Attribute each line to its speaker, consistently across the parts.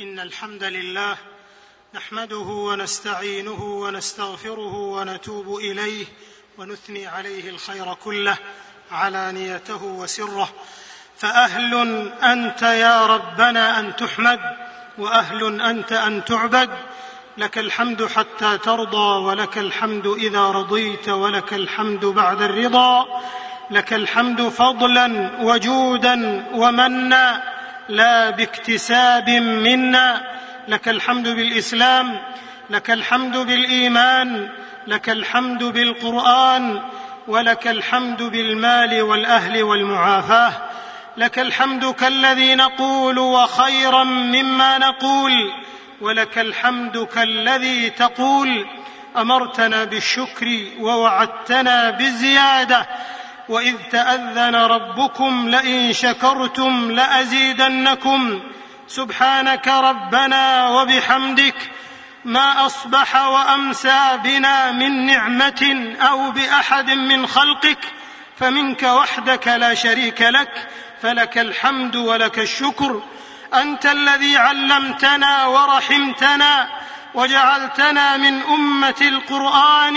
Speaker 1: إن الحمد لله نحمده ونستعينه ونستغفره ونتوب إليه ونثني عليه الخير كله علانيته وسره. فأهل أنت يا ربنا أن تحمد وأهل أنت أن تعبد. لك الحمد حتى ترضى ولك الحمد إذا رضيت ولك الحمد بعد الرضا. لك الحمد فضلا وجودا ومنا. لا باكتساب منا. لك الحمد بالإسلام لك الحمد بالإيمان لك الحمد بالقرآن ولك الحمد بالمال والأهل والمعافاة. لك الحمد كالذي نقول وخيرا مما نقول ولك الحمد كالذي تقول. أمرتنا بالشكر ووعدتنا بالزيادة وإذ تأذن ربكم لئن شكرتم لأزيدنكم. سبحانك ربنا وبحمدك. ما أصبح وأمسى بنا من نعمة أو بأحد من خلقك. فمنك وحدك لا شريك لك. فلك الحمد ولك الشكر. أنت الذي علمتنا ورحمتنا وجعلتنا من أمة القرآن.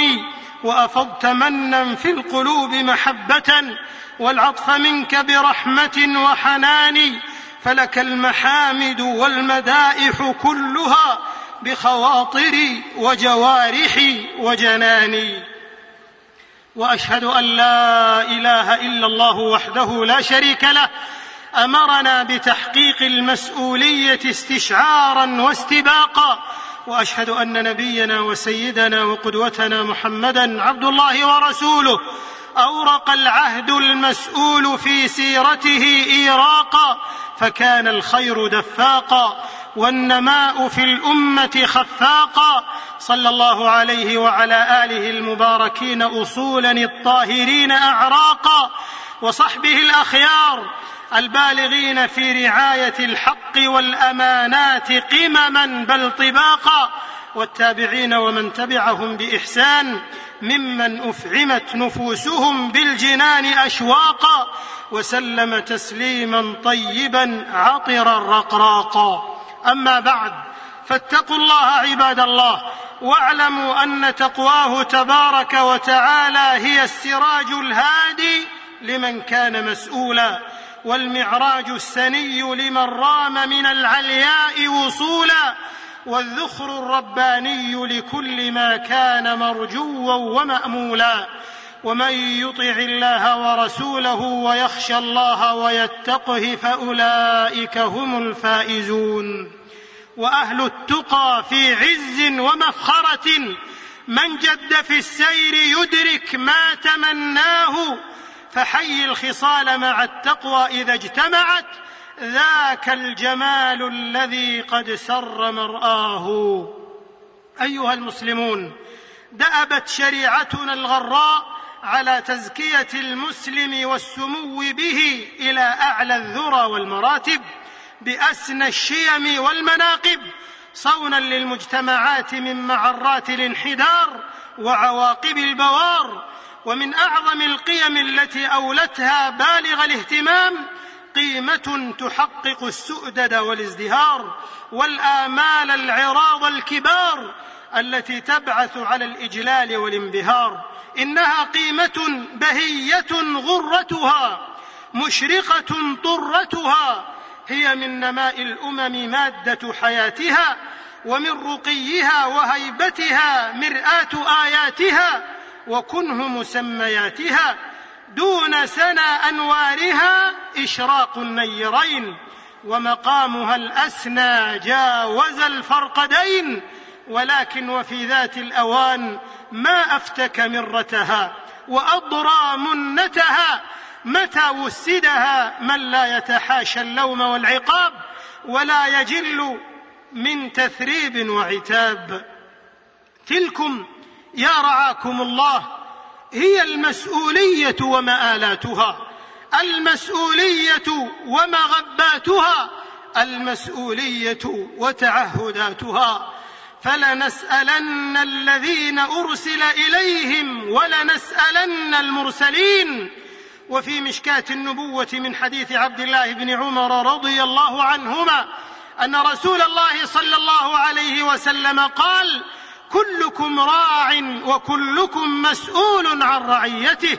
Speaker 1: وأفضت منا في القلوب محبة والعطف منك برحمة وحنان فلك المحامد والمدائح كلها بخواطري وجوارحي وجناني. وأشهد أن لا إله إلا الله وحده لا شريك له أمرنا بتحقيق المسؤولية استشعارا واستباقا وأشهد أن نبينا وسيدنا وقدوتنا محمدا عبد الله ورسوله أورق العهد المسؤول في سيرته ايراقا فكان الخير دفاقا والنماء في الأمة خفاقا. صلى الله عليه وعلى آله المباركين اصولا الطاهرين اعراقا. وصحبه الأخيار البالغين في رعاية الحق والأمانات قمما بل طباقا والتابعين ومن تبعهم بإحسان ممن أفعمت نفوسهم بالجنان أشواقا وسلم تسليما طيبا عطرا رقراقا أما بعد فاتقوا الله عباد الله واعلموا أن تقواه تبارك وتعالى هي السراج الهادي لمن كان مسؤولا والمعراج السني لمن رام من العلياء وصولا والذخر الرباني لكل ما كان مرجوا ومأمولا. ومن يطع الله ورسوله ويخشى الله ويتقه فأولئك هم الفائزون. وأهل التقى في عز ومفخره من جد في السير يدرك ما تمناه فحي الخصال مع التقوى إذا اجتمعت. ذاك الجمال الذي قد سر مرآه. أيها المسلمون دأبت شريعتنا الغراء على تزكية المسلم والسمو به إلى أعلى الذرى والمراتب بأسنى الشيم والمناقب صونا للمجتمعات من معرات الانحدار وعواقب البوار ومن أعظم القيم التي أولتها بالغ الاهتمام قيمة تحقق السؤدد والازدهار والآمال العراض الكبار التي تبعث على الإجلال والانبهار. إنها قيمة بهية غرتها مشرقة طرتها هي من نماء الأمم مادة حياتها ومن رقيها وهيبتها مرآة آياتها وكنه مسمياتها دون سنى أنوارها إشراق النيرين ومقامها الأسنى جاوز الفرقدين ولكن وفي ذات الأوان ما أفتك مرتها وأضرى منتها متى وسدها من لا يتحاشى اللوم والعقاب ولا يجل من تثريب وعتاب تلكم يا رعاكم الله هي المسؤولية ومآلاتها المسؤولية ومغباتها المسؤولية وتعهداتها. فلنسألن الذين أرسل إليهم ولنسألن المرسلين. وفي مشكاة النبوة من حديث عبد الله بن عمر رضي الله عنهما أن رسول الله صلى الله عليه وسلم قال كلكم راع وكلكم مسؤول عن رعيته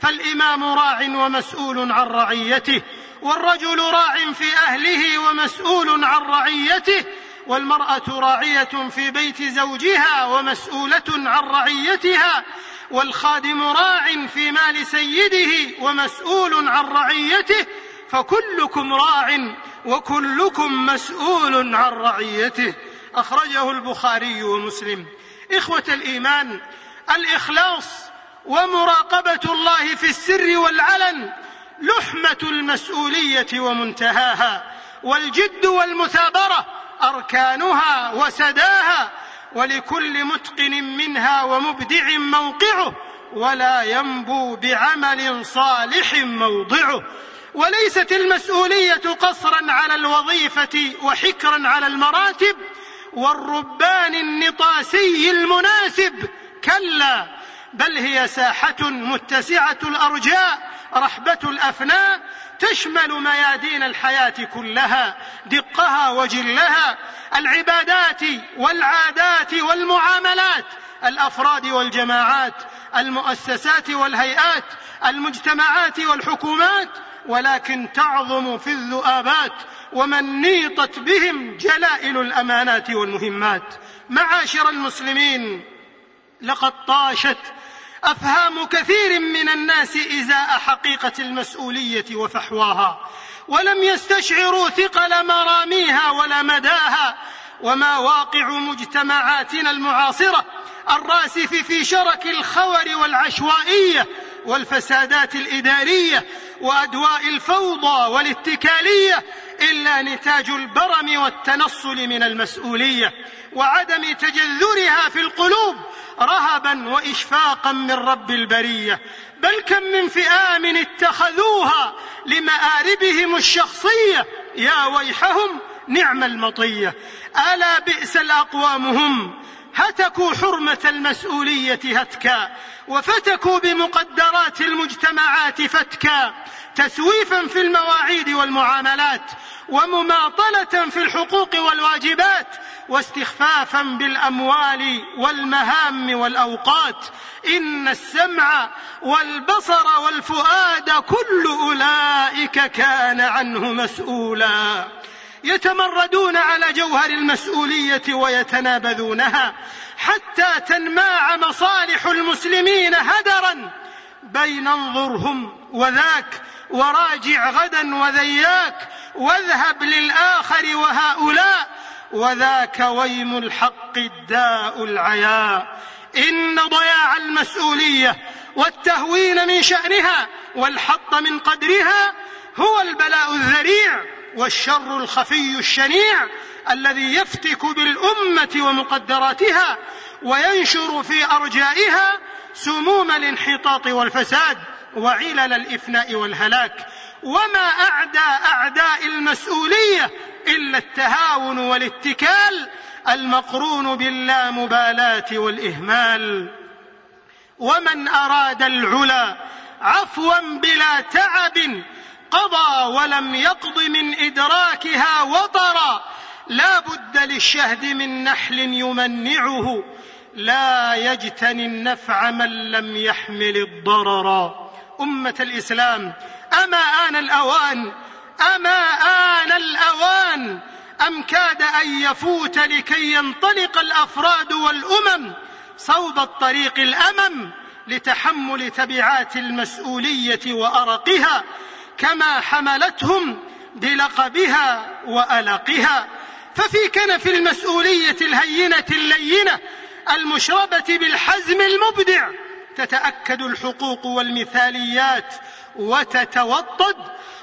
Speaker 1: فالإمام راع ومسؤول عن رعيته والرجل راع في أهله ومسؤول عن رعيته والمرأة راعية في بيت زوجها ومسؤولة عن رعيتها والخادم راع في مال سيده ومسؤول عن رعيته فكلكم راع وكلكم مسؤول عن رعيته. أخرجه البخاري ومسلم. إخوة الإيمان الإخلاص ومراقبة الله في السر والعلن لحمة المسؤولية ومنتهاها والجد والمثابرة أركانها وسداها ولكل متقن منها ومبدع موقعه ولا ينبو بعمل صالح موضعه. وليست المسؤولية قصرا على الوظيفة وحكرا على المراتب والربان النطاسي المناسب كلا بل هي ساحه متسعه الارجاء رحبه الافناء تشمل ميادين الحياة كلها دقها وجلها العبادات والعادات والمعاملات الافراد والجماعات المؤسسات والهيئات المجتمعات والحكومات ولكن تعظم في الذؤابات ومن نيطت بهم جلائل الأمانات والمهمات. معاشر المسلمين لقد طاشت أفهام كثير من الناس إزاء حقيقة المسؤولية وفحواها ولم يستشعروا ثقل مراميها ولا مداها. وما واقع مجتمعاتنا المعاصرة الراسف في شرك الخور والعشوائية والفسادات الإدارية وأدواء الفوضى والاتكالية إلا نتاج البرم والتنصل من المسؤولية وعدم تجذرها في القلوب رهبا واشفاقا من رب البرية. بل كم من فئام اتخذوها لمآربهم الشخصية يا ويحهم نعم المطية. ألا بئس الاقوام هم هتكوا حرمة المسؤولية هتكا وفتكوا بمقدرات المجتمعات فتكا تسويفا في المواعيد والمعاملات ومماطلة في الحقوق والواجبات واستخفافا بالأموال والمهام والأوقات. إن السمع والبصر والفؤاد كل أولئك كان عنه مسؤولا. يتمردون على جوهر المسؤولية ويتنابذونها حتى تنماع مصالح المسلمين هدرا. بين انظرهم وذاك وراجع غدا وذياك واذهب للآخر وهؤلاء. وذاك ويم الحق الداء العياء. إن ضياع المسؤولية والتهوين من شأنها والحط من قدرها هو البلاء الذريع. والشر الخفي الشنيع الذي يفتك بالأمة ومقدراتها وينشر في أرجائها سموم الانحطاط والفساد وعلل الإفناء والهلاك. وما أعدى أعداء المسؤولية إلا التهاون والاتكال المقرون باللامبالاة والإهمال. ومن أراد العلا عفوا بلا تعب قضى ولم يقض من إدراكها وطرا. لا بد للشهد من نحل يمنعه. لا يجتني النفع من لم يحمل الضرر. أمة الإسلام أما آن الأوان؟ أما آن الأوان؟ أم كاد أن يفوت لكي ينطلق الأفراد والأمم صوب الطريق الأمم لتحمل تبعات المسؤولية وأرقها؟ كما حملتهم بلقبها وألقها. ففي كنف المسؤولية الهينة اللينة المشربة بالحزم المبدع تتأكد الحقوق والمثاليات وتتوطد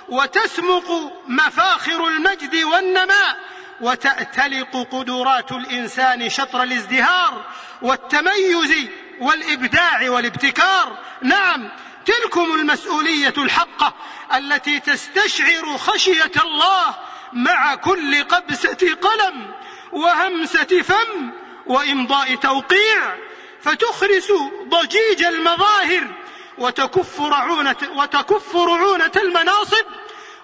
Speaker 1: وتسمق مفاخر المجد والنماء وتأتلق قدرات الإنسان شطر الازدهار والتميز والإبداع والابتكار. نعم تلكم المسؤولية الحقة التي تستشعر خشية الله مع كل قبسة قلم وهمسة فم وإمضاء توقيع فتخرس ضجيج المظاهر وتكف رعونة, وتكف رعونة المناصب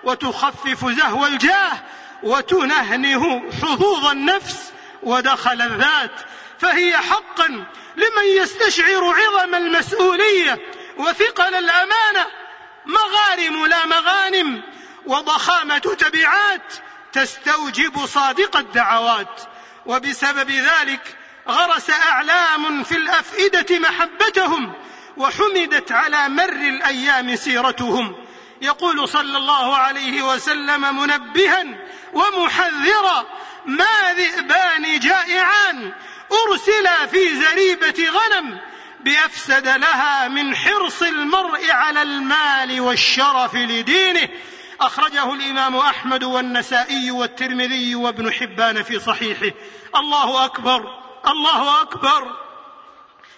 Speaker 1: وتخفف زهو الجاه وتنهنه حظوظ النفس ودخل الذات فهي حقا لمن يستشعر عظم المسؤولية وثقل الامانه مغارم لا مغانم وضخامة تبعات تستوجب صادق الدعوات. وبسبب ذلك غرس أعلام في الأفئدة محبتهم وحمدت على مر الأيام سيرتهم. يقول صلى الله عليه وسلم منبها ومحذرا ما ذئبان جائعان أرسلا في زريبة غنم بأفسد لها من حرص المرء على المال والشرف لدينه. أخرجه الإمام أحمد والنسائي والترمذي وابن حبان في صحيحه. الله أكبر الله أكبر.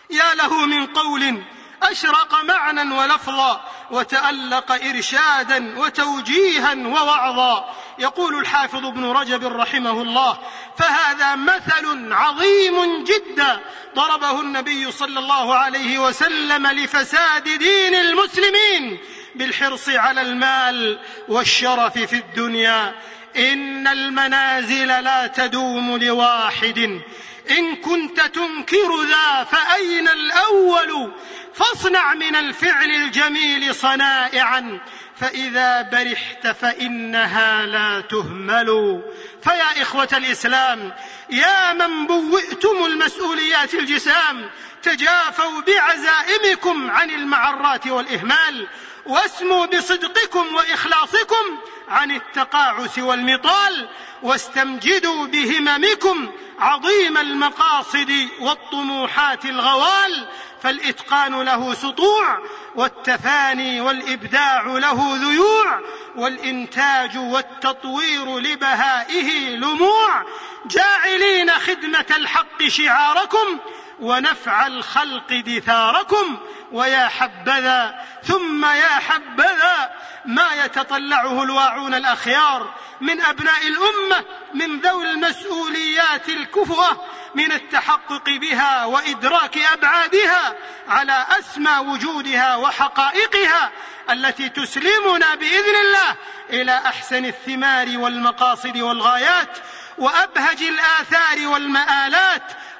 Speaker 1: يا له من قول أشرق معنى ولفظا وتألق إرشادا وتوجيها ووعظا. يقول الحافظ ابن رجب رحمه الله فهذا مثل عظيم جدا ضربه النبي صلى الله عليه وسلم لفساد دين المسلمين بالحرص على المال والشرف في الدنيا. إن المنازل لا تدوم لواحد إن كنت تنكر ذا فأين الأول؟ فاصنع من الفعل الجميل صنائعا. فإذا برحت فإنها لا تهمل. فيا إخوة الإسلام يا من بوئتم المسؤوليات الجسام تجافوا بعزائمكم عن المعرات والإهمال واسموا بصدقكم وإخلاصكم عن التقاعس والمطال واستمجدوا بهممكم عظيم المقاصد والطموحات الغوال فالإتقان له سطوع والتفاني والإبداع له ذيوع والإنتاج والتطوير لبهائه لموع. جاعلين خدمة الحق شعاركم ونفع الخلق دثاركم ويا حبذا ثم يا حبذا ما يتطلعه الواعون الأخيار من أبناء الأمة من ذوي المسؤوليات الكفؤة من التحقق بها وإدراك أبعادها على أسمى وجودها وحقائقها التي تسلمنا بإذن الله إلى أحسن الثمار والمقاصد والغايات وأبهج الآثار والمآلات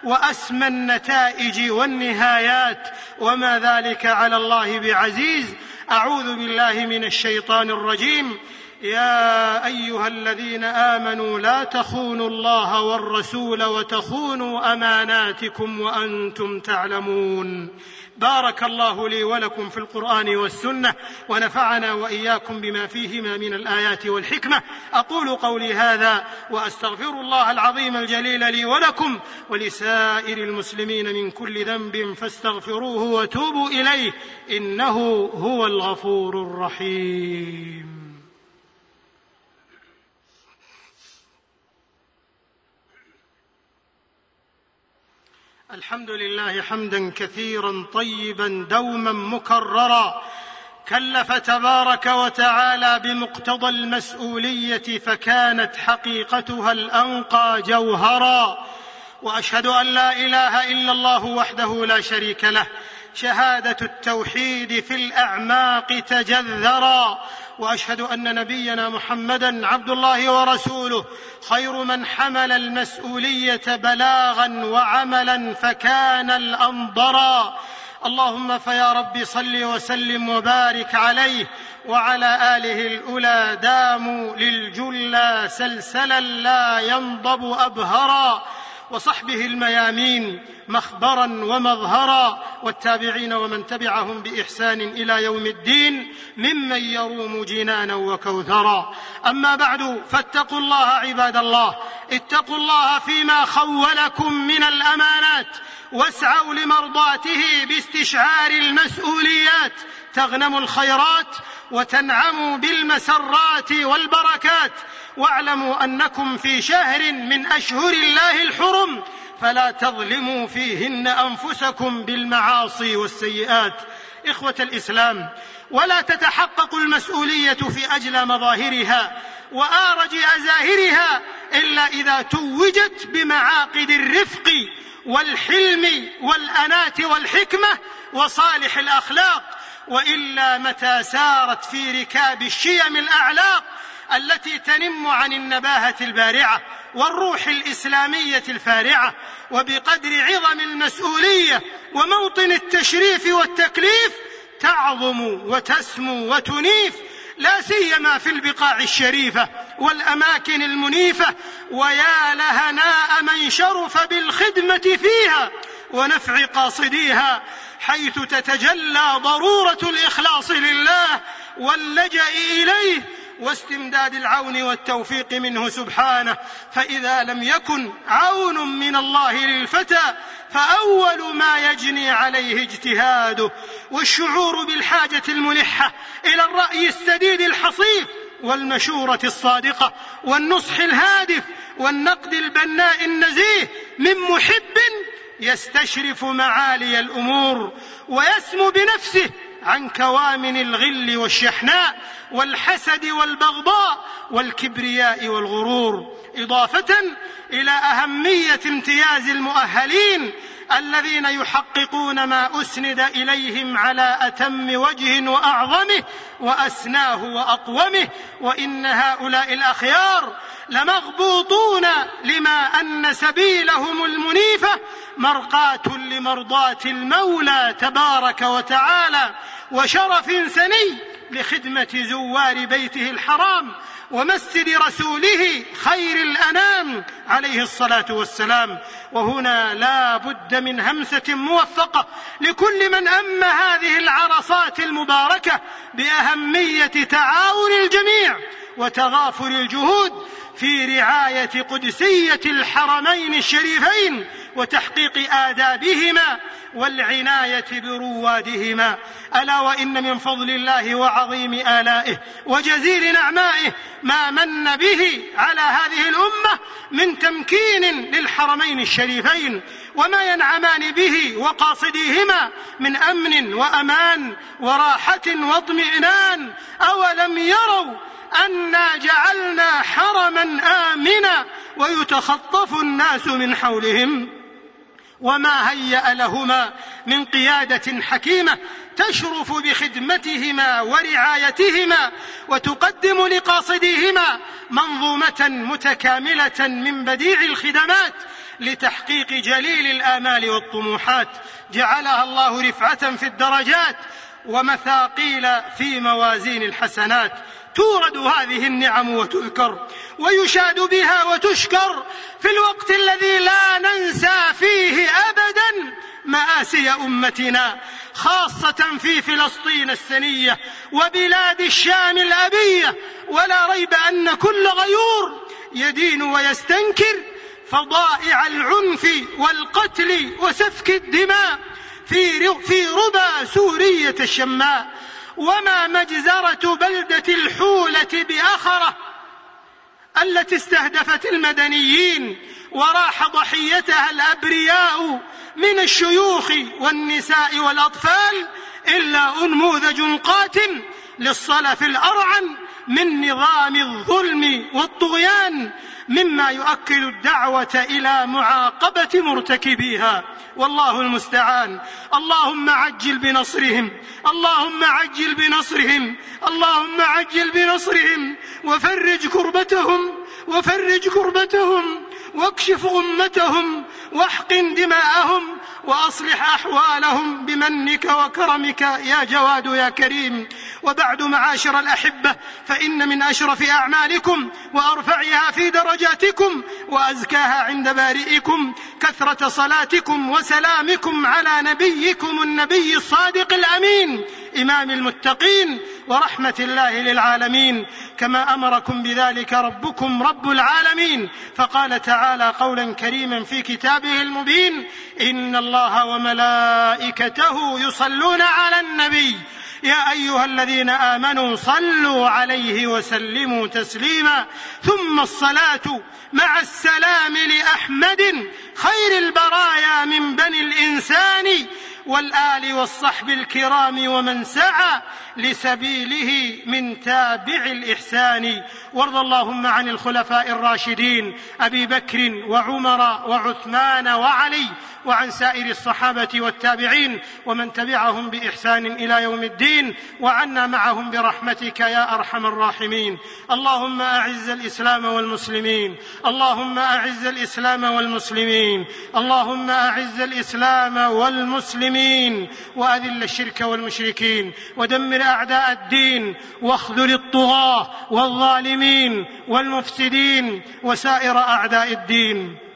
Speaker 1: وأسمى النتائج والنهايات وما ذلك على الله بعزيز. أعوذ بالله من الشيطان الرجيم. يا أيها الذين آمنوا لا تخونوا الله والرسول وتخونوا أماناتكم وأنتم تعلمون. بارك الله لي ولكم في القرآن والسنة ونفعنا وإياكم بما فيهما من الآيات والحكمة. أقول قولي هذا وأستغفر الله العظيم الجليل لي ولكم ولسائر المسلمين من كل ذنب فاستغفروه وتوبوا إليه إنه هو الغفور الرحيم. الحمد لله حمدا كثيرا طيبا دوما مكررا كلف تبارك وتعالى بمقتضى المسؤولية فكانت حقيقتها الأنقى جوهرا. وأشهد أن لا إله إلا الله وحده لا شريك له. شهادة التوحيد في الأعماق تجذرا. وأشهد أن نبينا محمدا عبد الله ورسوله خير من حمل المسؤولية بلاغا وعملا فكان الأنظرا. اللهم فيا رب صل وسلم وبارك عليه وعلى آله الأولى داموا للجلى سلسلا لا ينضب أبهرا. وصحبه الميامين مخبرا ومظهرا والتابعين ومن تبعهم بإحسان إلى يوم الدين ممن يروم جنانا وكوثرا. أما بعد فاتقوا الله عباد الله. اتقوا الله فيما خولكم من الأمانات واسعوا لمرضاته باستشعار المسؤوليات. تغنموا الخيرات وتنعموا بالمسرات والبركات. واعلموا أنكم في شهر من أشهر الله الحرم فلا تظلموا فيهن أنفسكم بالمعاصي والسيئات. إخوة الإسلام ولا تتحقق المسؤولية في اجلى مظاهرها وأرج أزاهرها إلا إذا توجت بمعاقد الرفق والحلم والاناه والحكمة وصالح الأخلاق. وإلا متى سارت في ركاب الشيم الأعلاق التي تنم عن النباهة البارعة. والروح الإسلامية الفارعة وبقدر عظم المسؤولية وموطن التشريف والتكليف تعظم وتسمو وتنيف لا سيما في البقاع الشريفة والأماكن المنيفة ويا لهناء من شرف بالخدمة فيها ونفع قاصديها حيث تتجلى ضرورة الإخلاص لله واللجأ إليه واستمداد العون والتوفيق منه سبحانه فإذا لم يكن عون من الله للفتى فأول ما يجني عليه اجتهاده والشعور بالحاجة الملحة إلى الرأي السديد الحصيف والمشورة الصادقة والنصح الهادف والنقد البناء النزيه من محب يستشرف معالي الأمور ويسمو بنفسه عن كوامن الغل والشحناء والحسد والبغضاء والكبرياء والغرور إضافة إلى أهمية امتياز المؤهلين الذين يحققون ما أسند إليهم على أتم وجه وأعظمه وأسناه وأقومه وإن هؤلاء الأخيار لمغبوطون لما أن سبيلهم المنيفة مرقاة لمرضاة المولى تبارك وتعالى وشرف سني لخدمة زوار بيته الحرام ومسجد رسوله خير الأنام عليه الصلاة والسلام. وهنا لا بد من همسة موفقة لكل من اما هذه العرصات المباركة بأهمية تعاون الجميع وتغافر الجهود في رعاية قدسية الحرمين الشريفين وتحقيق آدابهما والعناية بروادهما. ألا وإن من فضل الله وعظيم آلائه وجزيل نعمائه ما من به على هذه الأمة من تمكين للحرمين الشريفين وما ينعمان به وقاصديهما من أمن وأمان وراحة واطمئنان. أولم يروا أنا جعلنا حرما آمنا ويتخطف الناس من حولهم؟ وما هيأ لهما من قيادة حكيمة تشرف بخدمتهما ورعايتهما وتقدم لقاصديهما منظومة متكاملة من بديع الخدمات لتحقيق جليل الآمال والطموحات. جعلها الله رفعة في الدرجات ومثاقيل في موازين الحسنات. تورد هذه النعم وتذكر ويشاد بها وتشكر في الوقت الذي لا ننسى فيه ابدا مآسي أمتنا خاصة في فلسطين السنية وبلاد الشام الأبية. ولا ريب أن كل غيور يدين ويستنكر فضائع العنف والقتل وسفك الدماء في في ربى سورية الشماء. وما مجزرة بلدة الحولة بأخرة التي استهدفت المدنيين وراح ضحيتها الأبرياء من الشيوخ والنساء والأطفال إلا أنموذج قاتم للصلف الأرعن من نظام الظلم والطغيان مما يؤكد الدعوة إلى معاقبة مرتكبيها. والله المستعان. اللهم عجل بنصرهم. اللهم عجل بنصرهم. اللهم عجل بنصرهم. وفرج كربتهم. وفرج كربتهم. واكشف غمتهم. واحقن دماءهم وأصلح أحوالهم بمنك وكرمك يا جواد يا كريم. وبعد معاشر الأحبة فإن من أشرف أعمالكم وأرفعها في درجاتكم وأزكاها عند بارئكم كثرة صلاتكم وسلامكم على نبيكم النبي الصادق الأمين إمام المتقين ورحمة الله للعالمين. كما أمركم بذلك ربكم رب العالمين. فقال تعالى قولا كريما في كتابه المبين إن الله وملائكته يصلون على النبي. يا أيها الذين آمنوا صلوا عليه وسلموا تسليما. ثم الصلاة مع السلام لأحمد خير البرايا من بني الإنسان والآل والصحب الكرام ومن سعى لسبيله من تابع الإحسان وارض اللهم عن الخلفاء الراشدين أبي بكر وعمر وعثمان وعلي وعن سائر الصحابة والتابعين ومن تبعهم بإحسان إلى يوم الدين وعنا معهم برحمتك يا أرحم الراحمين. اللهم أعز الإسلام والمسلمين. اللهم أعز الإسلام والمسلمين. اللهم أعز الإسلام والمسلمين. وأذل الشرك والمشركين. ودمر أعداء الدين. واخذل الطغاة والظالمين والمفسدين وسائر أعداء الدين.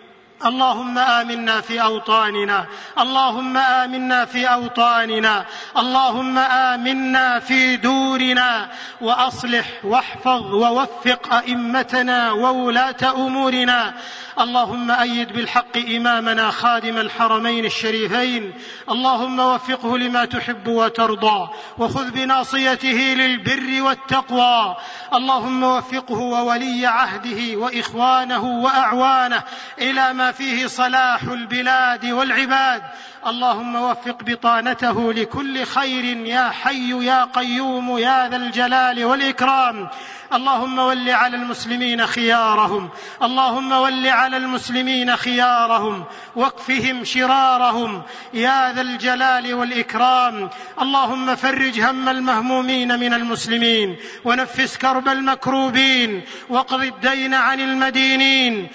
Speaker 1: اللهم آمنا في أوطاننا. اللهم آمنا في أوطاننا. اللهم آمنا في دورنا. وأصلح واحفظ ووفق أئمتنا وولاة أمورنا. اللهم أيد بالحق إمامنا خادم الحرمين الشريفين. اللهم وفقه لما تحب وترضى. وخذ بناصيته للبر والتقوى. اللهم وفقه وولي عهده وإخوانه وأعوانه إلى ما فيه صلاح البلاد والعباد اللهم وفق بطانته لكل خير يا حي يا قيوم يا ذا الجلال والإكرام. اللهم ول على المسلمين خيارهم. اللهم ول على المسلمين خيارهم. واكفهم شرارهم يا ذا الجلال والإكرام. اللهم فرج هم المهمومين من المسلمين. ونفس كرب المكروبين. واقض الدين عن المدينين.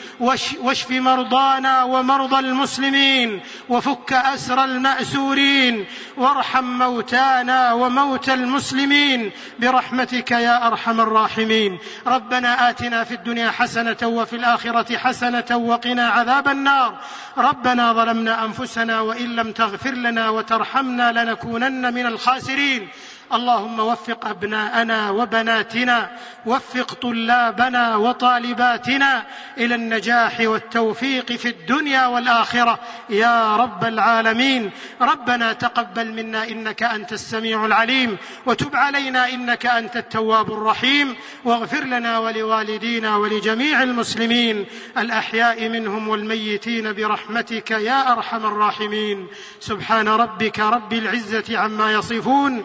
Speaker 1: واشف مرضانا ومرضى المسلمين. وفك أسر المأسورين. وارحم موتانا وموتى المسلمين. برحمتك يا الراحمين الراحمين. ربنا آتنا في الدنيا حسنة وفي الآخرة حسنة وقنا عذاب النار. ربنا ظلمنا أنفسنا وإن لم تغفر لنا وترحمنا لنكونن من الخاسرين. اللهم وفق ابناءنا وبناتنا وفق طلابنا وطالباتنا إلى النجاح والتوفيق في الدنيا والآخرة. يا رب العالمين ربنا تقبل منا إنك أنت السميع العليم وتب علينا إنك أنت التواب الرحيم واغفر لنا ولوالدينا ولجميع المسلمين الأحياء منهم والميتين برحمتك يا أرحم الراحمين. سبحان ربك رب العزة عما يصفون